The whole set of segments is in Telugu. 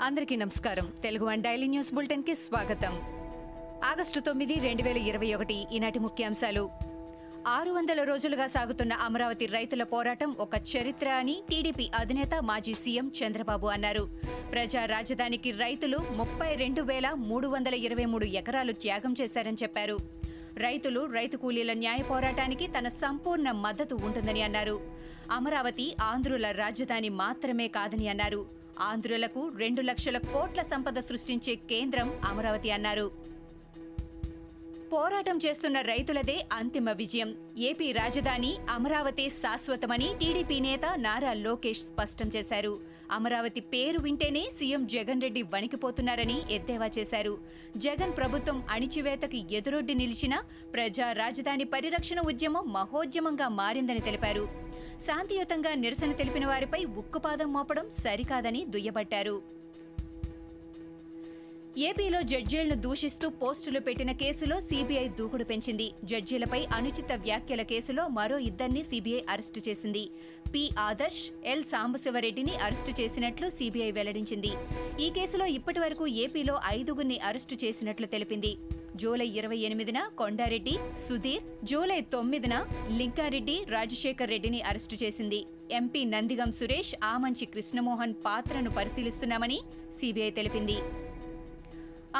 అందరికీ నమస్కారం. తెలుగు వన్ డైలీ న్యూస్ బులెటిన్కి స్వాగతం. ఆగస్టు తొమ్మిది రెండు వేల ఇరవై ఒకటి ఈనాటి ముఖ్యాంశాలు. ఆరు వందల రోజులుగా సాగుతున్న అమరావతి రైతుల పోరాటం ఒక చరిత్ర అని టీడీపీ అధినేత మాజీ సీఎం చంద్రబాబు అన్నారు. ప్రజా రాజధానికి రైతులు ముప్పై రెండు వేల మూడు వందల ఇరవై మూడు ఎకరాలు త్యాగం చేశారని చెప్పారు. రైతులు రైతు కూలీల న్యాయ పోరాటానికి తన సంపూర్ణ మద్దతు ఉంటుందని అన్నారు. అమరావతి ఆంధ్రుల రాజధాని మాత్రమే కాదని అన్నారు. ఆంధ్రులకు రెండు లక్షల కోట్ల సంపద సృష్టించే కేంద్రం అమరావతి అన్నారు. పోరాటం చేస్తున్న రైతులదే అంతిమ విజయం. ఏపీ రాజధాని అమరావతి శాశ్వతమని టీడీపీ నేత నారా లోకేష్ స్పష్టం చేశారు. అమరావతి పేరు వింటేనే సీఎం జగన్ రెడ్డి వణికిపోతున్నారని ఎద్దేవా చేశారు. జగన్ ప్రభుత్వం అణిచివేతకి ఎదురొడ్డి నిలిచిన ప్రజా రాజధాని పరిరక్షణ ఉద్యమం మహోద్యమంగా మారిందని తెలిపారు. శాంతియుతంగా నిరసన తెలిపిన వారిపై ఉక్కుపాదం మోపడం సరికాదని దుయ్యబట్టారు. ఏపీలో జడ్జీలను దూషిస్తూ పోస్టులు పెట్టిన కేసులో సీబీఐ దూకుడు పెంచింది. జడ్జీలపై అనుచిత వ్యాఖ్యల కేసులో మరో ఇద్దరిని సీబీఐ అరెస్టు చేసింది. పి ఆదర్శ్ ఎల్ సాంబశివరెడ్డిని అరెస్టు చేసినట్లు సీబీఐ వెల్లడించింది. ఈ కేసులో ఇప్పటి వరకు ఏపీలో ఐదుగురిని అరెస్టు చేసినట్లు తెలిపింది. జూలై ఇరవై ఎనిమిదిన కొండారెడ్డి సుధీర్ జూలై తొమ్మిదిన లింకారెడ్డి రాజశేఖర్ రెడ్డిని అరెస్టు చేసింది. ఎంపీ నందిగం సురేష్ ఆమంచి కృష్ణమోహన్ పాత్రను పరిశీలిస్తున్నామని సీబీఐ తెలిపింది.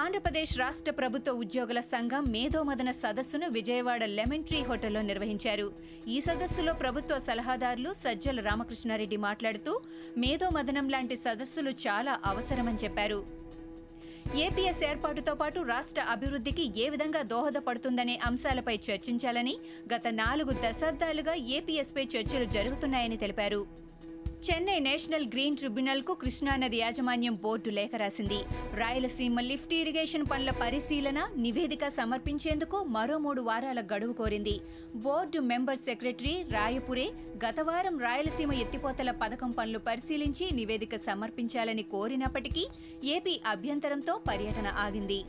ఆంధ్రప్రదేశ్ రాష్ట్ర ప్రభుత్వ ఉద్యోగుల సంఘం మేధోమదన సదస్సును విజయవాడ లెమన్ ట్రీ హోటల్లో నిర్వహించారు. ఈ సదస్సులో ప్రభుత్వ సలహాదారులు సజ్జల రామకృష్ణారెడ్డి మాట్లాడుతూ మేధోమదనం లాంటి సదస్సులు చాలా అవసరమని చెప్పారు. ఏపీఎస్ ఏర్పాటుతో పాటు రాష్ట్ర అభివృద్ధికి ఏ విధంగా దోహదపడుతుందనే అంశాలపై చర్చించాలని గత నాలుగు దశాబ్దాలుగా ఏపీఎస్పై చర్చలు జరుగుతున్నాయని తెలిపారు. చెన్నై నేషనల్ గ్రీన్ ట్రిబ్యునల్కు కృష్ణానది యాజమాన్యం బోర్డు లేఖ రాసింది. రాయలసీమ లిఫ్ట్ ఇరిగేషన్ పనుల పరిశీలన నివేదిక సమర్పించేందుకు మరో మూడు వారాల గడువు కోరింది. బోర్డు మెంబర్ సెక్రటరీ రాయపురే గత వారం రాయలసీమ ఎత్తిపోతల పథకం పనులు పరిశీలించి నివేదిక సమర్పించాలని కోరినప్పటికీ ఏపీ అభ్యంతరంతో పర్యటన ఆగింది.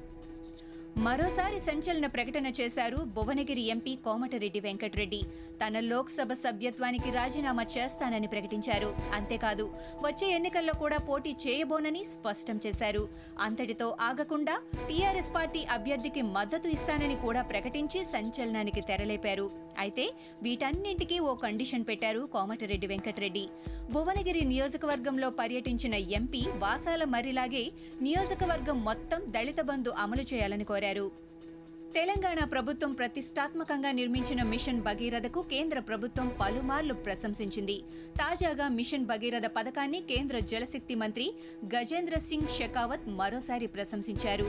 మరోసారి సంచలన ప్రకటన చేశారు భువనగిరి ఎంపీ కోమటిరెడ్డి వెంకటరెడ్డి. తన లోక్సభ సభ్యత్వానికి రాజీనామా చేస్తానని ప్రకటించారు. అంతేకాదు వచ్చే ఎన్నికల్లో కూడా పోటీ చేయబోనని స్పష్టం చేశారు. అంతటితో ఆగకుండా టీఆర్ఎస్ పార్టీ అభ్యర్థికి మద్దతు ఇస్తానని కూడా ప్రకటించి సంచలనానికి తెరలేపారు. అయితే వీటన్నింటికీ ఓ కండిషన్ పెట్టారు కోమటిరెడ్డి వెంకటరెడ్డి. భువనగిరి నియోజకవర్గంలో పర్యటించిన ఎంపీ వాసాల మర్రిలాగే నియోజకవర్గం మొత్తం దళిత బంధు అమలు చేయాలని కోరారు. తెలంగాణ ప్రభుత్వం ప్రతిష్టాత్మకంగా నిర్మించిన మిషన్ భగీరథకు కేంద్ర ప్రభుత్వం పలుమార్లు ప్రశంసించింది. తాజాగా మిషన్ భగీరథ పథకాన్ని కేంద్ర జలశక్తి మంత్రి గజేంద్ర సింగ్ షెకావత్ మరోసారి ప్రశంసించారు.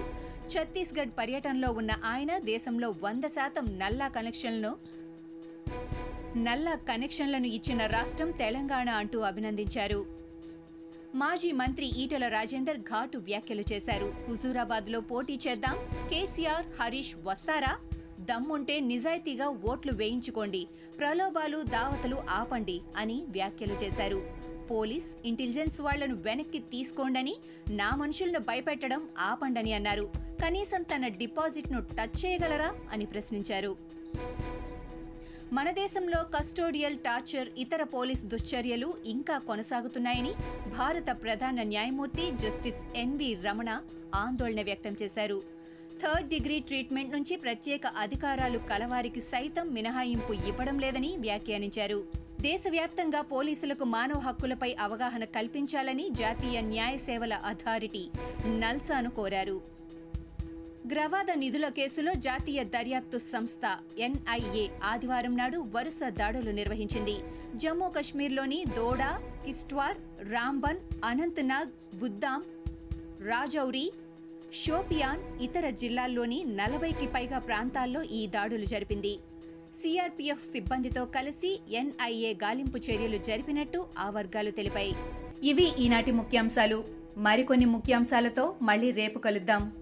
ఛత్తీస్గఢ్ పర్యటనలో ఉన్న ఆయన దేశంలో వంద శాతం నల్లా కనెక్షన్లను నల్ల కనెక్షన్లను ఇచ్చిన రాష్ట్రం తెలంగాణ అంటూ అభినందించారు. మాజీ మంత్రి ఈటల రాజేందర్ ఘాటు వ్యాఖ్యలు చేశారు. హుజూరాబాద్లో పోటీ చేద్దాం కేసీఆర్ హరీష్ వస్తారా? దమ్ముంటే నిజాయితీగా ఓట్లు వేయించుకోండి ప్రలోభాలు దావతలు ఆపండి అని వ్యాఖ్యలు చేశారు. పోలీస్ ఇంటెలిజెన్స్ వాళ్ళను వెనక్కి తీసుకోండని నా మనుషులను భయపెట్టడం ఆపండని అన్నారు. కనీసం తన డిపాజిట్ను టచ్ చేయగలరా? అని ప్రశ్నించారు. మన దేశంలో కస్టోడియల్ టార్చర్ ఇతర పోలీస్ దుశ్చర్యలు ఇంకా కొనసాగుతున్నాయని భారత ప్రధాన న్యాయమూర్తి జస్టిస్ ఎన్వి రమణ ఆందోళన వ్యక్తం చేశారు. థర్డ్ డిగ్రీ ట్రీట్మెంట్ నుంచి ప్రత్యేక అధికారాలు కలవారికి సైతం మినహాయింపు ఇవ్వడం లేదని వ్యాఖ్యానించారు. దేశవ్యాప్తంగా పోలీసులకు మానవ హక్కులపై అవగాహన కల్పించాలని జాతీయ న్యాయ సేవల అథారిటీ నల్సాను కోరారు. గ్రవాద నిధుల కేసులో జాతీయ దర్యాప్తు సంస్థ ఎన్ఐఏ ఆదివారం నాడు వరుస దాడులు నిర్వహించింది. జమ్మూ కశ్మీర్లోని దోడా కిస్ట్వార్ రాంబన్ అనంతనాగ్ బుద్దాం రాజౌరి షోపియాన్ ఇతర జిల్లాల్లోని నలభైకి పైగా ప్రాంతాల్లో ఈ దాడులు జరిపింది. సిఆర్పీఎఫ్ సిబ్బందితో కలిసి ఎన్ఐఏ గాలింపు చర్యలు జరిపినట్టు ఆ వర్గాలు తెలిపాయి. ఇవి ఈనాటి ముఖ్యాంశాలు. మరికొన్ని ముఖ్యాంశాలతో మళ్ళీ రేపు కలుద్దాం.